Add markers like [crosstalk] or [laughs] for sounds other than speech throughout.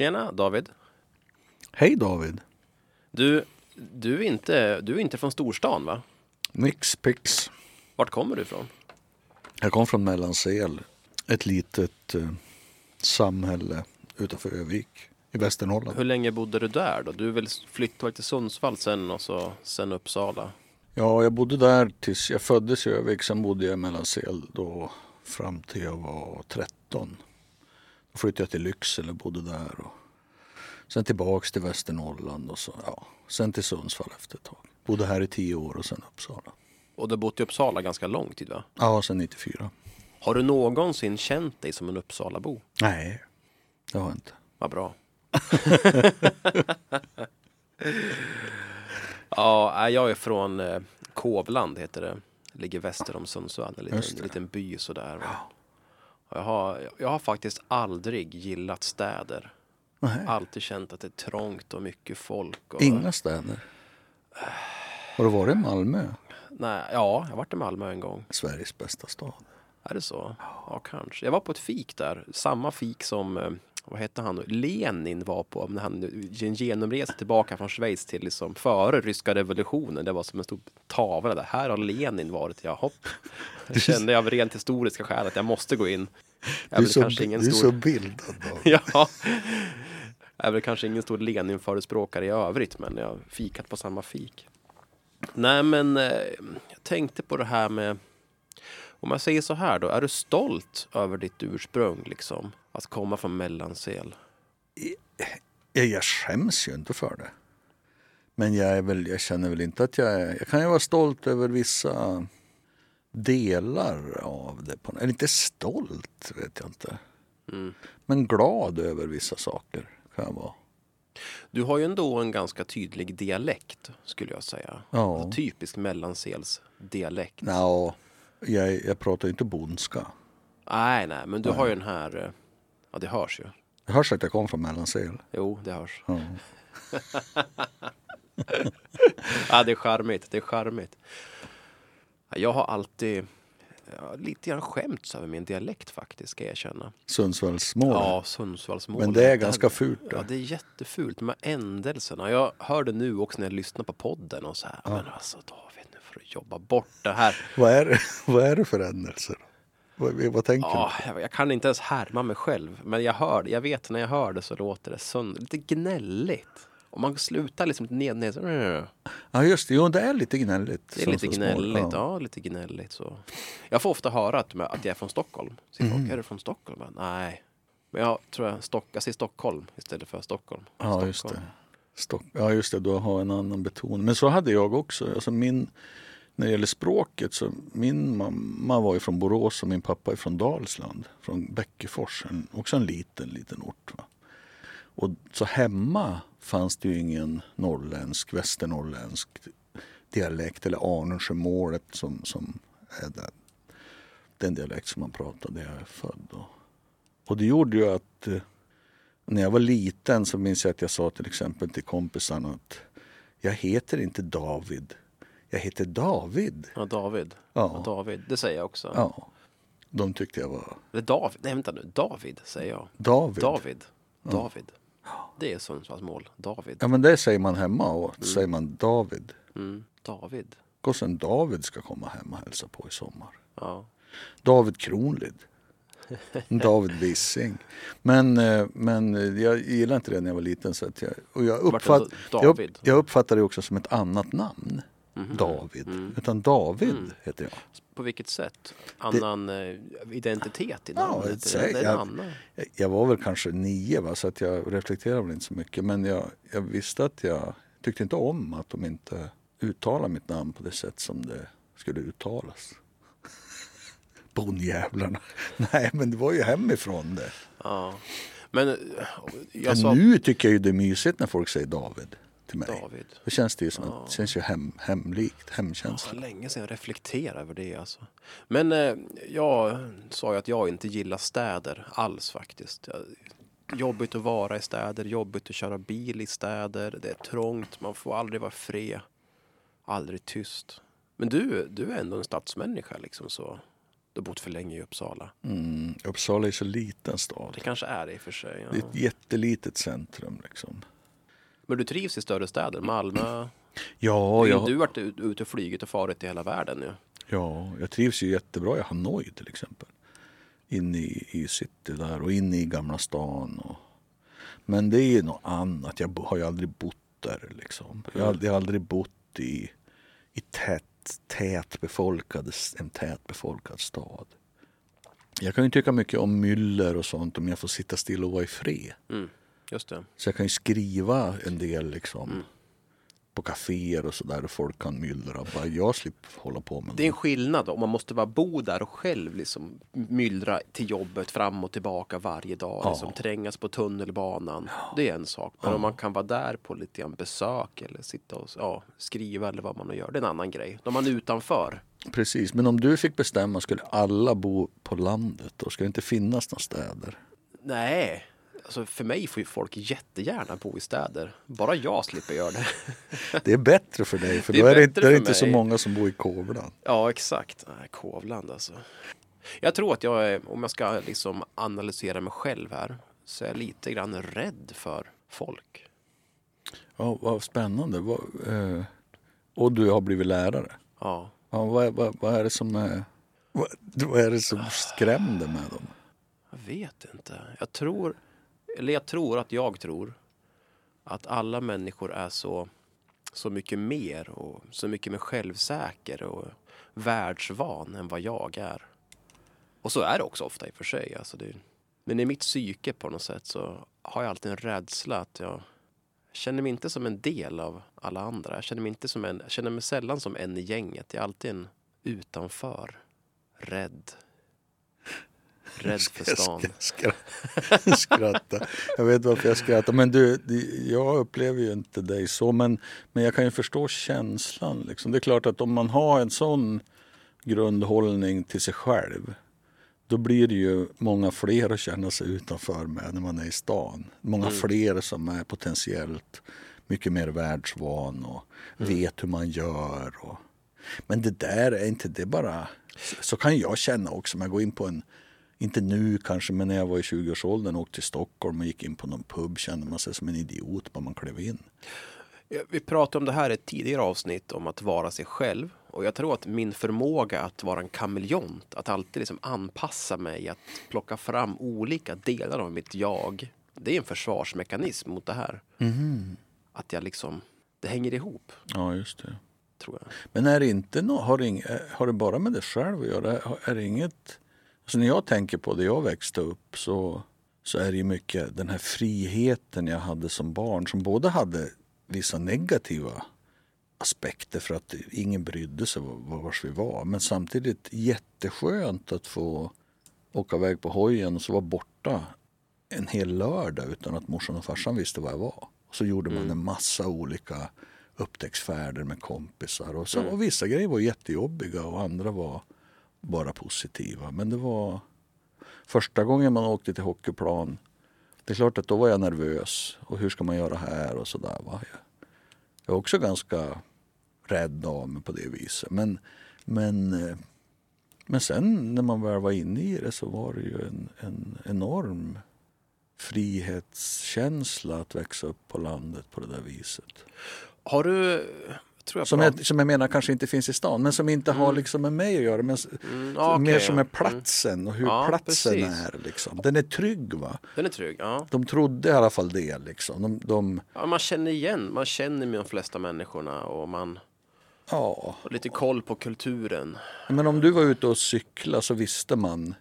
Tjena David. Hej David! Du, du, är inte, du är inte från storstan va? Nix pix. Vart kommer du ifrån? Jag kom från Mellansel, ett litet eh, samhälle utanför Övik i Västernorrland. Hur länge bodde du där då? Du väl flyttade till Sundsvall sen och så, sen Uppsala? Ja, jag bodde där tills jag föddes i Övik. Sen bodde jag i Mellansel då fram till jag var 13. Då flyttade jag till Lycksele och bodde där. Och sen tillbaks till Västernorrland och så, ja, sen till Sundsvall efter ett tag. Bodde här i tio år och sen Uppsala. Och du har bott i Uppsala ganska lång tid va? Ja, sen 94. Har du någonsin känt dig som en Uppsalabo? Nej, det har jag inte. Vad bra. [laughs] ja, jag är från eh, Kovland heter det. Ligger väster om Sundsvall. En liten, liten by sådär. va. Jag har, jag har faktiskt aldrig gillat städer. Nej. Alltid känt att det är trångt och mycket folk. Och, Inga städer. Har du varit i Malmö? Nej, ja, jag har varit i Malmö en gång. Sveriges bästa stad. Är det så? Ja, kanske. Jag var på ett fik där. Samma fik som, eh, vad hette han? Lenin var på när han en genomresa tillbaka från Schweiz till liksom före ryska revolutionen. Det var som en stor tavla där. Här har Lenin varit. Ja, hopp. [laughs] Jag kände av rent historiska skäl att jag måste gå in. Jag Du är så, kanske ingen du är stor... så bildad. [laughs] Ja. Jag är väl kanske ingen stor Lenin-förespråkare i övrigt, men jag har fikat på samma fik. Nej, men eh, jag tänkte på det här med, om jag säger så här då, är du stolt över ditt ursprung liksom? Att komma från Mellansel? Jag, skäms ju inte för det. Men jag, är väl, jag känner väl inte att jag är... Jag kan ju vara stolt över vissa delar av det. På, eller inte stolt, vet jag inte. Mm. Men glad över vissa saker kan jag vara. Du har ju ändå en ganska tydlig dialekt, skulle jag säga. Ja. Alltså, typisk Mellansels dialekt. Nå, jag, jag pratar ju inte bondska. Nej, nej, men du har ju den här, eh, ja det hörs ju. Jag hörs att jag kom från Mellansel. Jo, det hörs. Ja. [laughs] Ja, det är charmigt. Det är charmigt. Ja, Jag har alltid ja, lite grann skämts över min dialekt faktiskt, ska jag erkänna. Sundsvallsmål. Ja, Sundsvallsmål. Men det är ganska fult. Ja, Det. det är jättefult. Här ändelserna. Jag hör det nu också när jag lyssnar på podden och så här. Men alltså David, nu får du jobba bort det här. Vad, är, det- [laughs] vad är det för ändelser? Vad, vad tänker Ja, jag, jag kan inte ens härma mig själv. Men jag hör. Jag vet när jag hör det så låter det sönder. Lite gnälligt. Om man slutar liksom ned, ned så, du? Ja, just det. Jo, det är lite gnälligt. Det är lite gnälligt. Ja. Ja, lite gnälligt så. Jag får ofta höra att, att jag är från Stockholm. Säger Mm. folk, är du från Stockholm? Bara, Nej. Men jag tror jag, Stock, jag säger Stockholm istället för Stockholm. Ja, just det. Stockholm. Stock, ja, just det. Du har en annan betoning. Men så hade jag också. Alltså min, när det gäller språket så min mamma var ju från Borås och min pappa är från Dalsland. Från Bäckefors. En, också en liten, liten ort. Va? Och så hemma fanns det ju ingen norrländsk, västernorrländsk dialekt eller Arnösjömålet som, som är den, den dialekt som man pratar där jag är född. Då. och det gjorde ju att eh, när jag var liten så minns jag att jag sa till exempel till kompisarna att jag heter inte David, jag heter David. Ja, David. Ja. Ja, David. Det säger jag också. Ja, de tyckte jag var Eller David. Nej, vänta nu. David säger jag. David. David. David. Det är Sundsvallsmål. David. Ja men det säger man hemma och då säger man David. Mm. David. Gossen David ska komma hem och hälsa på i sommar. Ja. David Kronlid. [laughs] David Wissing. Men, eh, men jag gillade inte det när jag var liten. Så att jag, och jag, uppfatt, jag, jag uppfattade det också som ett annat namn. Mhm. David. Mm. Utan David Mm. heter jag. På vilket sätt? Annan eh, identitet i Ja, namnet? det jag- annan? Jag- Jag var väl kanske nio va, så att jag reflekterade väl inte så mycket. Men jag, jag visste att jag tyckte inte om att de inte uttalade mitt namn på det sätt som det skulle uttalas. [laughs] Bondjävlarna. [laughs] Nej men det var ju hemifrån det. Ja. Men eh, Men sa nu tycker jag ju det är mysigt när folk säger David till mig. David. Då känns det ju som Ja. känns ju hem, hemlikt, hemkänsla. länge sedan jag reflekterade över det alltså. Men eh, jag sa ju att jag inte gillar städer alls faktiskt. Jobbigt att vara i städer, jobbigt att köra bil i städer. Det är trångt, man får aldrig vara fred. Aldrig tyst. Men du, du är ändå en stadsmänniska liksom så. Du har bott för länge i Uppsala. Mm, Uppsala är så liten stad. Det kanske är det i och för sig. Det är Ja. ett jättelitet centrum. Liksom. Men du trivs i större städer? Malmö? Ja, Ja, jag, Du har varit ut- ute och flugit och farit i hela världen nu. ja, jag trivs ju jättebra i Hanoi till exempel. Inne i, i city där och inne i Gamla stan. Och, men det är ju något annat. Jag har ju aldrig bott där. Liksom. Jag, har, aldrig- jag har aldrig bott i, i tät, tät befolkad, en tät befolkad stad. Jag kan ju tycka mycket om myller och sånt om jag får sitta still och vara i fred. Mm. Just det. Så jag kan ju skriva en del liksom på kaféer och sådär och folk kan myllra. Bara jag slipper hålla på med Det är en skillnad om man måste bara bo där och själv liksom myllra till jobbet fram och tillbaka varje dag. Ja. Liksom trängas på tunnelbanan. Det är en sak. Men om man kan vara där på lite grann besök eller sitta och ja, skriva eller vad man nu gör. Det är en annan grej. Då är man utanför. Precis, men om du fick bestämma skulle alla bo på landet då? Ska det inte finnas några städer? Nej, alltså för mig får ju folk jättegärna bo i städer. Bara jag slipper göra det. [laughs] Det är bättre för dig för Det då är det, då är inte så många som bor i Kovland. Ja, exakt. Nej, Kovland alltså. Jag tror att jag är, om jag ska liksom analysera mig själv här, så är jag lite grann rädd för folk. Ja, vad spännande. Eh, och du har blivit lärare. Ja, Ja, vad, vad, vad är det som är, vad, vad är det som skrämde med dem? jag vet inte. Jag tror, eller jag tror att jag tror att alla människor är så, så mycket mer och så mycket mer självsäker och världsvan än vad jag är. Och så är det också ofta i och för sig. Alltså det, men i mitt psyke på något sätt så har jag alltid en rädsla att jag känner mig inte som en del av alla andra. Jag känner mig, inte som en, jag känner mig sällan som en i gänget. Jag är alltid en utanför. Rädd. Rädd för stan. Skra- [laughs] skratta. Jag vet varför jag skrattar. Men du, jag upplever ju inte dig så. Men, men jag kan ju förstå känslan. Liksom. Det är klart att om man har en sån grundhållning till sig själv. Då blir det ju många fler att känna sig utanför med när man är i stan. Många fler som är potentiellt mycket mer världsvan och vet hur man gör. Och... Men det där är inte det bara... Så kan jag känna också om jag går in på en inte nu kanske, men när jag var i 20-årsåldern och åkte till Stockholm och gick in på någon pub kände man sig som en idiot bara man klev in. Vi pratade om det här i ett tidigare avsnitt om att vara sig själv. Och jag tror att min förmåga att vara en kameleont, att alltid liksom anpassa mig, att plocka fram olika delar av mitt jag. Det är en försvarsmekanism mot det här. Att jag liksom, det hänger ihop, Ja, just det. tror jag. Men är det inte nå- har, det ing, har det bara med dig själv att göra? Är det inget... Alltså när jag tänker på det jag växte upp så, så är det ju mycket den här friheten jag hade som barn som både hade vissa negativa aspekter för att ingen brydde sig var- vars vi var. Men samtidigt jätteskönt att få åka iväg på hojen och så vara borta en hel lördag utan att morsan och farsan visste var jag var. Och så gjorde man en massa olika upptäcktsfärder med kompisar. Och, så, och vissa grejer var jättejobbiga och andra var bara positiva. Men det var första gången man åkte till hockeyplan. Det är klart att då var jag nervös. Och hur ska man göra här och sådär. Jag, jag är också ganska rädd av mig på det viset. Men, men, eh, men sen när man väl var inne i det så var det ju en, en enorm frihetskänsla att växa upp på landet på det där viset. Har du, jag, Som jag, som jag menar kanske inte finns i stan, men som inte har liksom med mig att göra. Men Mm, ja, mer som är platsen och hur Ja, platsen precis. är. Liksom. Den är trygg va? Den är trygg, ja. De trodde i alla fall det. Liksom. De, de, ja. Man känner igen, man känner med de flesta människorna och man ja. har lite koll på kulturen. Men om du var ute och cykla så visste man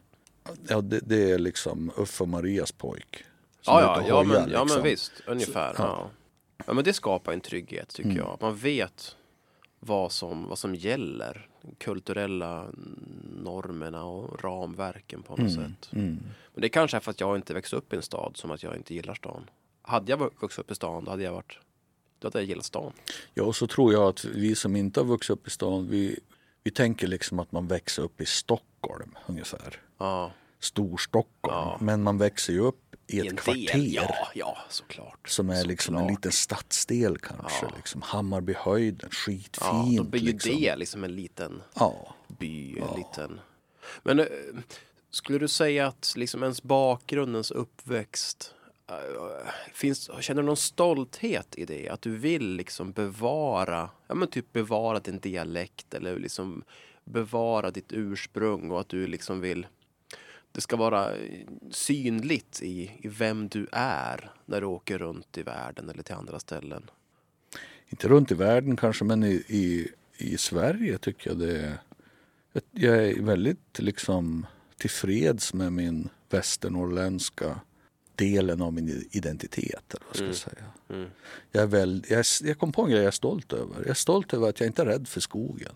Ja, det, det är liksom Uffe och Marias pojk. Ja, ja, och ja, men, ja men liksom. visst, ungefär. Så, ja. Ja. Men det skapar en trygghet tycker Mm. jag. Man vet vad som, vad som gäller. Kulturella normerna och ramverken på något sätt. Mm. Men det kanske är för att jag inte växt upp i en stad som att jag inte gillar stan. Hade jag vuxit upp i stan då hade jag varit då hade jag gillat stan. Ja, och så tror jag att vi som inte har vuxit upp i stan, vi, vi tänker liksom att man växer upp i Stockholm ungefär. Ja, Storstockholm. Ja. Men man växer ju upp i i ett en kvarter. del. Ja, ja, såklart. Som är liksom en Såklart. liten stadsdel kanske. Ja. Liksom. Hammarbyhöjden, Ja, skitfint. då blir ju liksom. det liksom en liten Ja, by, en liten... Men eh, skulle du säga att liksom ens bakgrund, ens uppväxt, eh, finns, känner du någon stolthet i det? Att du vill liksom bevara, ja men typ bevara din dialekt eller liksom bevara ditt ursprung och att du liksom vill det ska vara synligt i, i vem du är när du åker runt i världen eller till andra ställen. Inte runt i världen kanske, men i, i, i Sverige tycker jag det är... Jag är väldigt liksom tillfreds med min västernorrländska delen av min identitet. Eller vad ska jag säga. Mm. Jag, är väl, jag, jag kom på en grej jag är stolt över. Jag är stolt över att jag inte är rädd för skogen.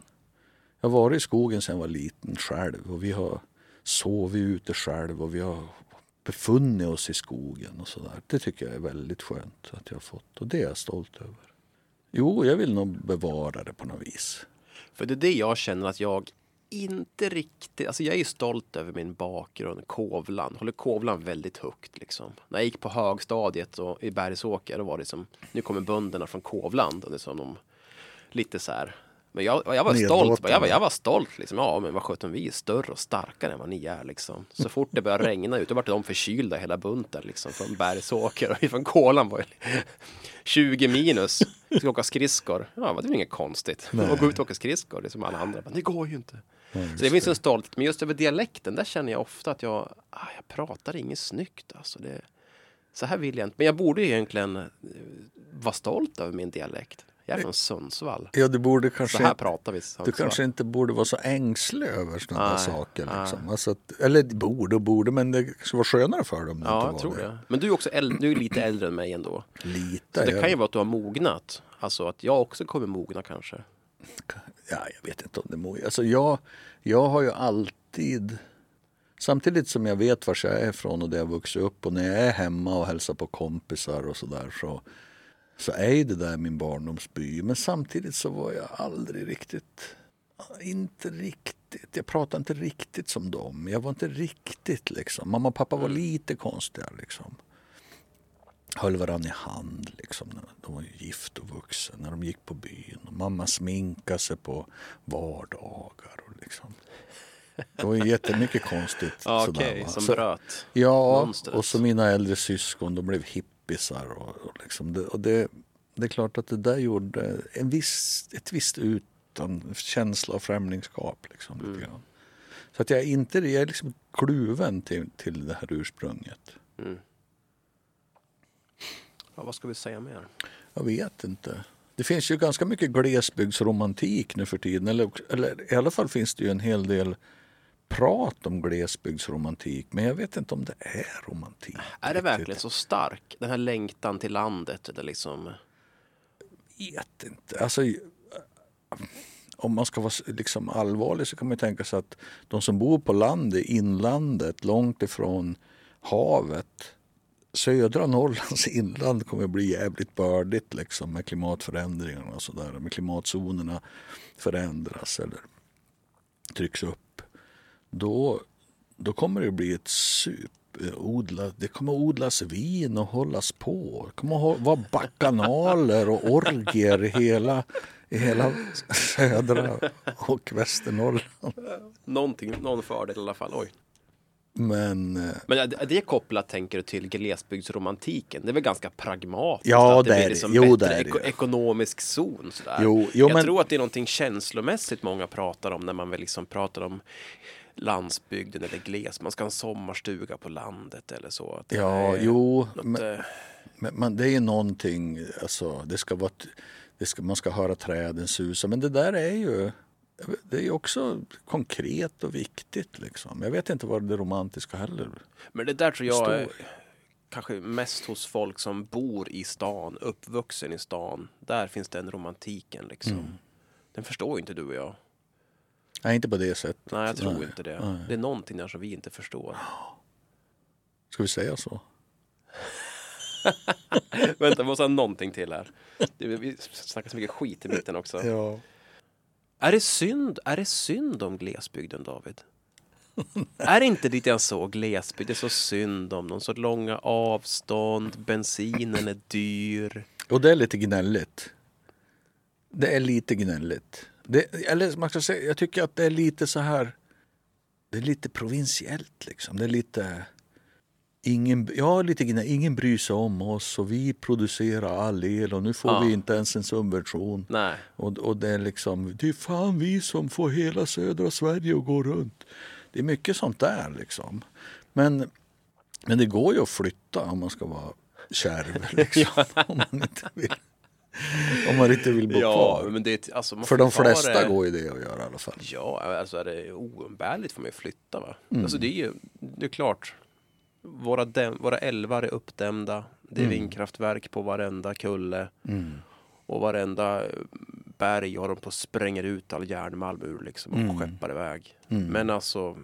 Jag har varit i skogen sedan jag var liten själv och vi har sovit ute själv och vi har befunnit oss i skogen och sådär. Det tycker jag är väldigt skönt att jag har fått och det är jag stolt över. Jo, jag vill nog bevara det på något vis. För det är det jag känner att jag inte riktigt, alltså jag är ju stolt över min bakgrund, Kovlan, håller Kovlan väldigt högt liksom. När jag gick på högstadiet och i Bergsåker, då var det som, nu kommer bönderna från Kovland och det är som de, lite så här, men jag, jag var stolt, jag var, jag var stolt liksom. Ja, men vad sjutton, vi är större och starkare än vad ni är liksom. Så fort det började regna ute, då vart de förkylda hela bunten liksom. Från Bergsåker och från Kolan var det 20 minus. Ska åka skridskor. Ja, det var inget konstigt. Och gå ut och åka skridskor, det är som alla andra. Men det går ju inte. Så det finns en stolthet. Men just över dialekten, där känner jag ofta att jag, ah, jag pratar inget snyggt alltså. Det, så här vill jag inte. Men jag borde egentligen eh, vara stolt över min dialekt. Jag är från Sundsvall. Ja, du borde Så kanske, här pratar vi i du Sundsvall. kanske inte borde vara så ängslig över sådana där saker. Liksom. Alltså att, eller borde och borde, men det skulle vara skönare för dem. Ja, jag tror det. Men du är också äldre, du är lite äldre än mig ändå. Lite. Så det kan ju vara att du har mognat. Alltså att jag också kommer mogna kanske. Ja, jag vet inte om det må... Alltså jag, jag har ju alltid... Samtidigt som jag vet var jag är ifrån och där jag vuxit upp och när jag är hemma och hälsar på kompisar och sådär så, så är ju det där min barndomsby. Men samtidigt så var jag aldrig riktigt... Inte riktigt. Jag pratade inte riktigt som dem. Jag var inte riktigt liksom. Mamma och pappa var lite konstiga liksom höll varandra i hand. Liksom, när de var ju gift och vuxen när de gick på byn. Och mamma sminkade sig på vardagar. Och liksom. Det var ju jättemycket konstigt. [laughs] Okej, va. som Så- bröt. Ja, mönstret. och så mina äldre syskon, de blev hippisar. Och, och, liksom det, och det, det är klart att det där gjorde en viss, ett visst utan känsla av främlingskap. Liksom, Mm. lite grann. Så att jag är inte jag är liksom kluven till, till det här ursprunget. Mm. Ja, vad ska vi säga mer? Jag vet inte. Det finns ju ganska mycket glesbygdsromantik nu för tiden. Eller, eller i alla fall finns det ju en hel del prat om glesbygdsromantik. Men jag vet inte om det är romantik. Är det verkligen så stark? Den här längtan till landet? Eller liksom... vet inte. Alltså, om man ska vara liksom allvarlig så kan man tänka sig att de som bor på landet, inlandet, långt ifrån havet. Södra Norrlands [laughs] inland kommer att bli jävligt bördigt liksom, med klimatförändringarna och sådär. Med klimatzonerna förändras eller trycks upp. Då, då kommer det att bli ett superodla, det kommer att odlas vin och hållas på. Det kommer att vara baccanaler och orgier i hela, i hela södra och Västernorrland. Någonting, någon fördel i alla fall. Oj. Men Men är det- kopplat, tänker du, till glesbygdsromantiken? Det är väl ganska pragmatiskt? Ja, att det det blir är liksom Jo, bättre är det ekonomisk zon. Sådär. Jo, jo, jag men- tror att det är någonting känslomässigt många pratar om när man väl liksom pratar om landsbygden eller gles. Man ska ha en sommarstuga på landet eller så. Det ja, jo, något, men, eh, men, men det är någonting, alltså, det ska vara, det ska, man ska höra träden susa. Men det där är ju det är också konkret och viktigt. Liksom. Jag vet inte vad det romantiska heller Men det där tror jag är kanske mest hos folk som bor i stan, uppvuxen i stan. Där finns den romantiken liksom. Mm. Den förstår inte du och jag. Nej, inte på det sättet. Nej, jag tror Nej, inte det. nej. Det är någonting där som vi inte förstår. Ska vi säga så? [laughs] Vänta, jag måste ha någonting till här. Vi snackar så mycket skit i mitten också. Ja. Är det synd, är det synd om glesbygden, David? är det inte lite grann så, glesbygd, det är så synd om dem, så långa avstånd, bensinen är dyr. Och det är lite gnälligt. Det är lite gnälligt. Det, eller man ska säga, jag tycker att det är lite så här. det är lite provinsiellt liksom. Det är lite... Ingen, ja, lite grann, ingen bryr sig om oss och vi producerar all el och nu får Ja. vi inte ens en subvention. Nej. Och, och det är liksom, det är fan vi som får hela södra Sverige att gå runt. Det är mycket sånt där liksom. Men, men det går ju att flytta om man ska vara kärv. [laughs] Liksom, om, man inte vill, [laughs] om man inte vill bo Ja, kvar. men det, alltså, För de ta flesta det- går ju det att göra i alla fall. Ja, alltså är det oumbärligt får man ju flytta va. Mm. Alltså det är ju, det är klart. Våra, däm, våra älvar är uppdämda. Det är Mm. vindkraftverk på varenda kulle. Mm. Och varenda eh, berg har de på spränger ut all järnmalm ur liksom och Mm. skeppar iväg. Mm. Men alltså,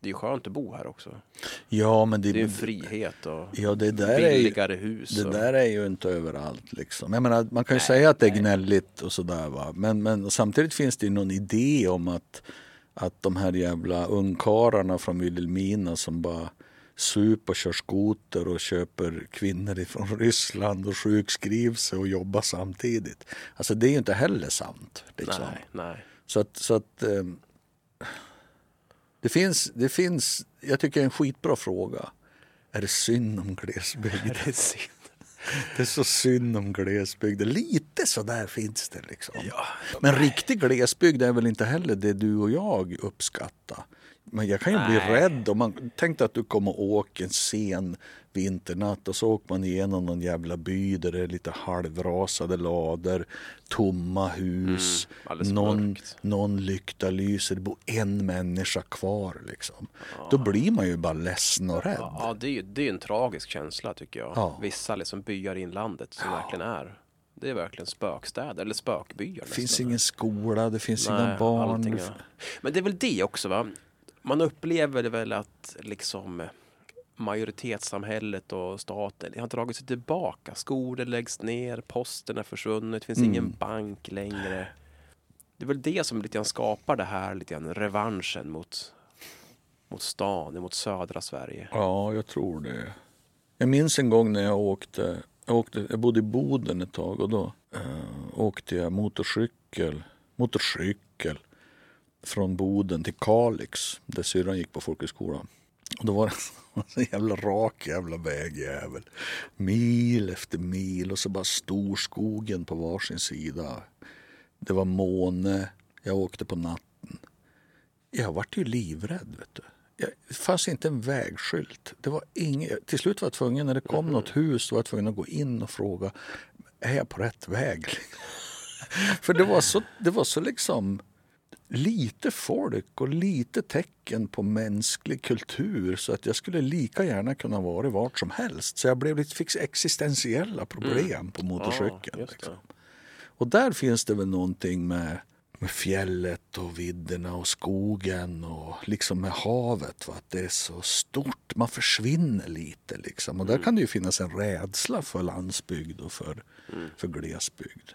det är skönt att bo här också. Ja, men det, Det är frihet och ja, det där är billigare hus. Det och, där är ju inte överallt. Liksom. Jag menar, man kan ju Nej, säga att det är nej. gnälligt och sådär. Va? Men, men samtidigt finns det ju någon idé om att, att de här jävla ungkarlarna från Vilhelmina som bara super och kör skoter och köper kvinnor från Ryssland och sjukskrivs sig och jobbar samtidigt. Alltså det är ju inte heller sant. Liksom. nej, nej. Så att, så att ehm, det, finns, det finns, jag tycker en skitbra fråga. Är det synd om glesbygd? Det är synd. [laughs] Det är så synd om glesbygd. Lite så där finns det liksom. Ja, Men riktig glesbygd är väl inte heller det du och jag uppskattar. Men jag kan ju bli Nej. rädd om man tänk att du kommer och åker en sen vinternatt och så åker man igenom någon jävla by där det är lite halvrasade lador, tomma hus, Mm, någon, någon lykta lyser, det bor en människa kvar liksom. Då blir man ju bara ledsen och rädd. Ja, det är ju det är en tragisk känsla tycker jag. Ja. Vissa liksom byar i inlandet som verkligen är. Det är verkligen spökstäder eller spökbyar. Det finns ingen skola, det finns Nej, inga barn. allting är- Men det är väl det också va? Man upplever väl att liksom majoritetssamhället och staten har dragit sig tillbaka. Skolor läggs ner, posten är försvunnit, det finns Mm. ingen bank längre. Det är väl det som lite grann skapar det här lite grann revanschen mot, mot stan, mot södra Sverige. Ja, jag tror det. Jag minns en gång när jag åkte, jag, åkte, jag bodde i Boden ett tag och då eh, åkte jag motorcykel, motorcykel från Boden till Kalix där syrran gick på folkhögskolan. Och då var det en jävla rak jävla vägjävel. Mil efter mil och så bara storskogen på varsin sida. Det var måne, jag åkte på natten. Jag vart ju livrädd. Vet du. Jag, det fanns inte en vägskylt. Det var inget, till slut var jag tvungen, när det kom något hus, var jag tvungen att gå in och fråga är jag på rätt väg? [laughs] För det var så, det var så liksom lite folk och lite tecken på mänsklig kultur så att jag skulle lika gärna kunna vara vart som helst. Så jag blev lite, fick existentiella problem på motorcykeln. Ja, liksom. Och där finns det väl någonting med, med fjället och vidderna och skogen och liksom med havet. Va? Att det är så stort, man försvinner lite liksom. Och där kan det ju finnas en rädsla för landsbygd och för, för glesbygd.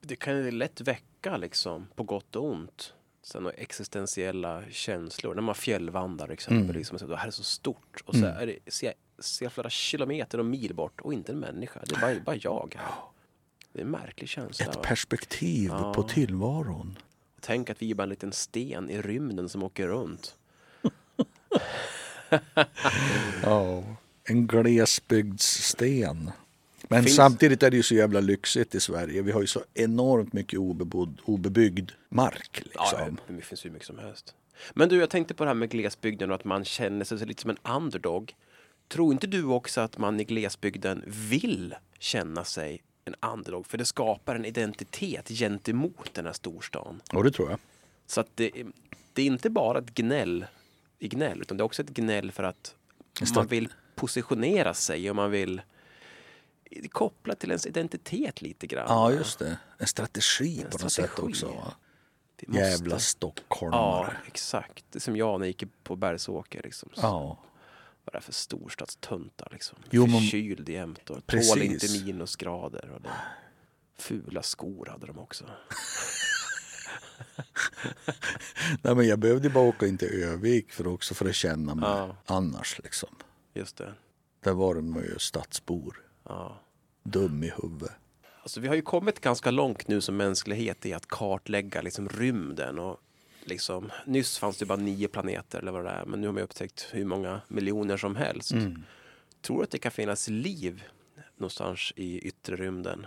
Det kan ju lätt väcka liksom på gott och ont. Sen existentiella känslor. När man fjällvandrar exempelvis. Mm. Liksom, det här är så stort. Och så är det, ser, jag- ser flera kilometer och mil bort och inte en människa. Det är bara, bara jag här. Det är en märklig känsla. Ett va? perspektiv Ja. på tillvaron. Tänk att vi är bara en liten sten i rymden som åker runt. [laughs] Ja, en glesbygdssten. Men Finns- samtidigt är det ju så jävla lyxigt i Sverige. Vi har ju så enormt mycket obebodd, obebyggd mark. Ja, Liksom. det finns hur mycket som helst. Men du, jag tänkte på det här med glesbygden och att man känner sig lite som en underdog. Tror inte du också att man i glesbygden vill känna sig en underdog? För det skapar en identitet gentemot den här storstan. Och det tror jag. Så att det, det är inte bara ett gnäll i gnäll, utan det är också ett gnäll för att man vill positionera sig och man vill koppla till ens identitet lite grann. Ja, just det. En strategi En på något sätt också. Måste- Jävla Ja, stockholmare. exakt. Det som jag när jag gick på Bergsåker. Liksom. Så Ja. Vad är det för storstadstöntar liksom? Jo, men- Förkyld jämt och tål Precis. inte minusgrader. Och det. Fula skor hade de också. [laughs] Nej, men jag behövde bara åka in till Övik för också för att känna mig Ja. annars. Liksom. Just det. Där var de ju stadsbor. Ja. Dum i huvudet. Alltså, vi har ju kommit ganska långt nu som mänsklighet i att kartlägga liksom rymden. Och liksom, nyss fanns det bara nio planeter eller vad det är, men nu har man upptäckt hur många miljoner som helst. Mm. Tror du att det kan finnas liv någonstans i yttre rymden?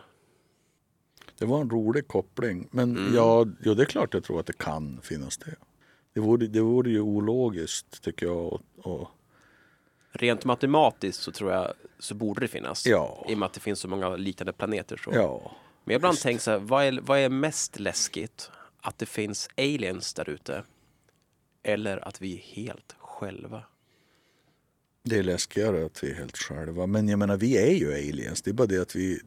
Det var en rolig koppling. Men Mm. ja, ja, det är klart jag tror att det kan finnas det. Det vore, det vore ju ologiskt tycker jag. Och, och, Rent matematiskt så tror jag så borde det finnas. Ja. I och med att det finns så många liknande planeter. Så. ja, Men jag ibland Visst. tänkt så här, vad är, vad är mest läskigt? Att det finns aliens där ute? Eller att vi är helt själva? det är läskigare att vi är helt själva. Men jag menar, vi är ju aliens. Det är bara det att vi,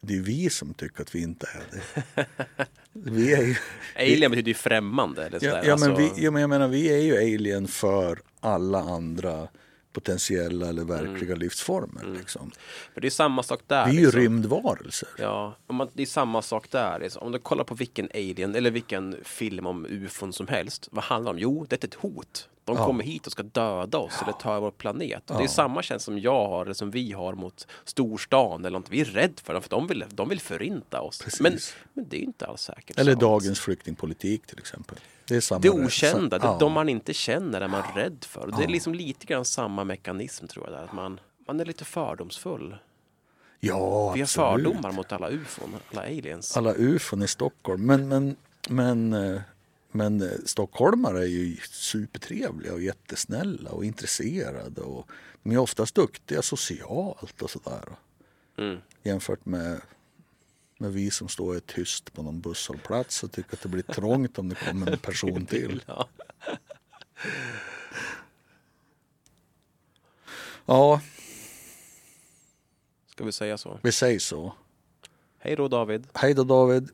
det är vi som tycker att vi inte är det. [laughs] Vi är ju, Alien betyder ju främmande. Eller ja, sådär. ja, men Alltså, vi, ja, men jag menar, vi är ju alien för alla andra potentiella eller verkliga livsformer. Liksom. men det är samma sak där. Vi är ju liksom. rymdvarelser. Ja, man, det är samma sak där. Liksom. Om du kollar på vilken alien eller vilken film om ufon som helst. Vad handlar det om? Jo, det är ett hot. De Ja. kommer hit och ska döda oss eller ta vår planet. Och Det är Ja. samma känsla som jag har, eller som vi har mot storstan eller något. Vi är rädda för dem, för de vill, de vill förinta oss. Precis. Men, men det är inte alls säkert. Eller sant. dagens flyktingpolitik till exempel. Det är samma Det okända, det, Ja. de man inte känner är man rädd för. Det är Ja. liksom lite grann samma mekanism tror jag. Där. Att man, man är lite fördomsfull. Ja, Vi har absolut. fördomar mot alla ufon, alla aliens. Alla ufon i Stockholm. Men, men, men, eh, men eh, stockholmare är ju supertrevliga och jättesnälla och intresserade. Och de är oftast duktiga socialt och sådär. Mm. Jämfört med, med vi som står tyst på någon busshållplats och tycker att det blir trångt om det kommer en person [laughs] till. Ja. Ja, Ska vi säga så? vi säger så. Hej då David. Hej då David.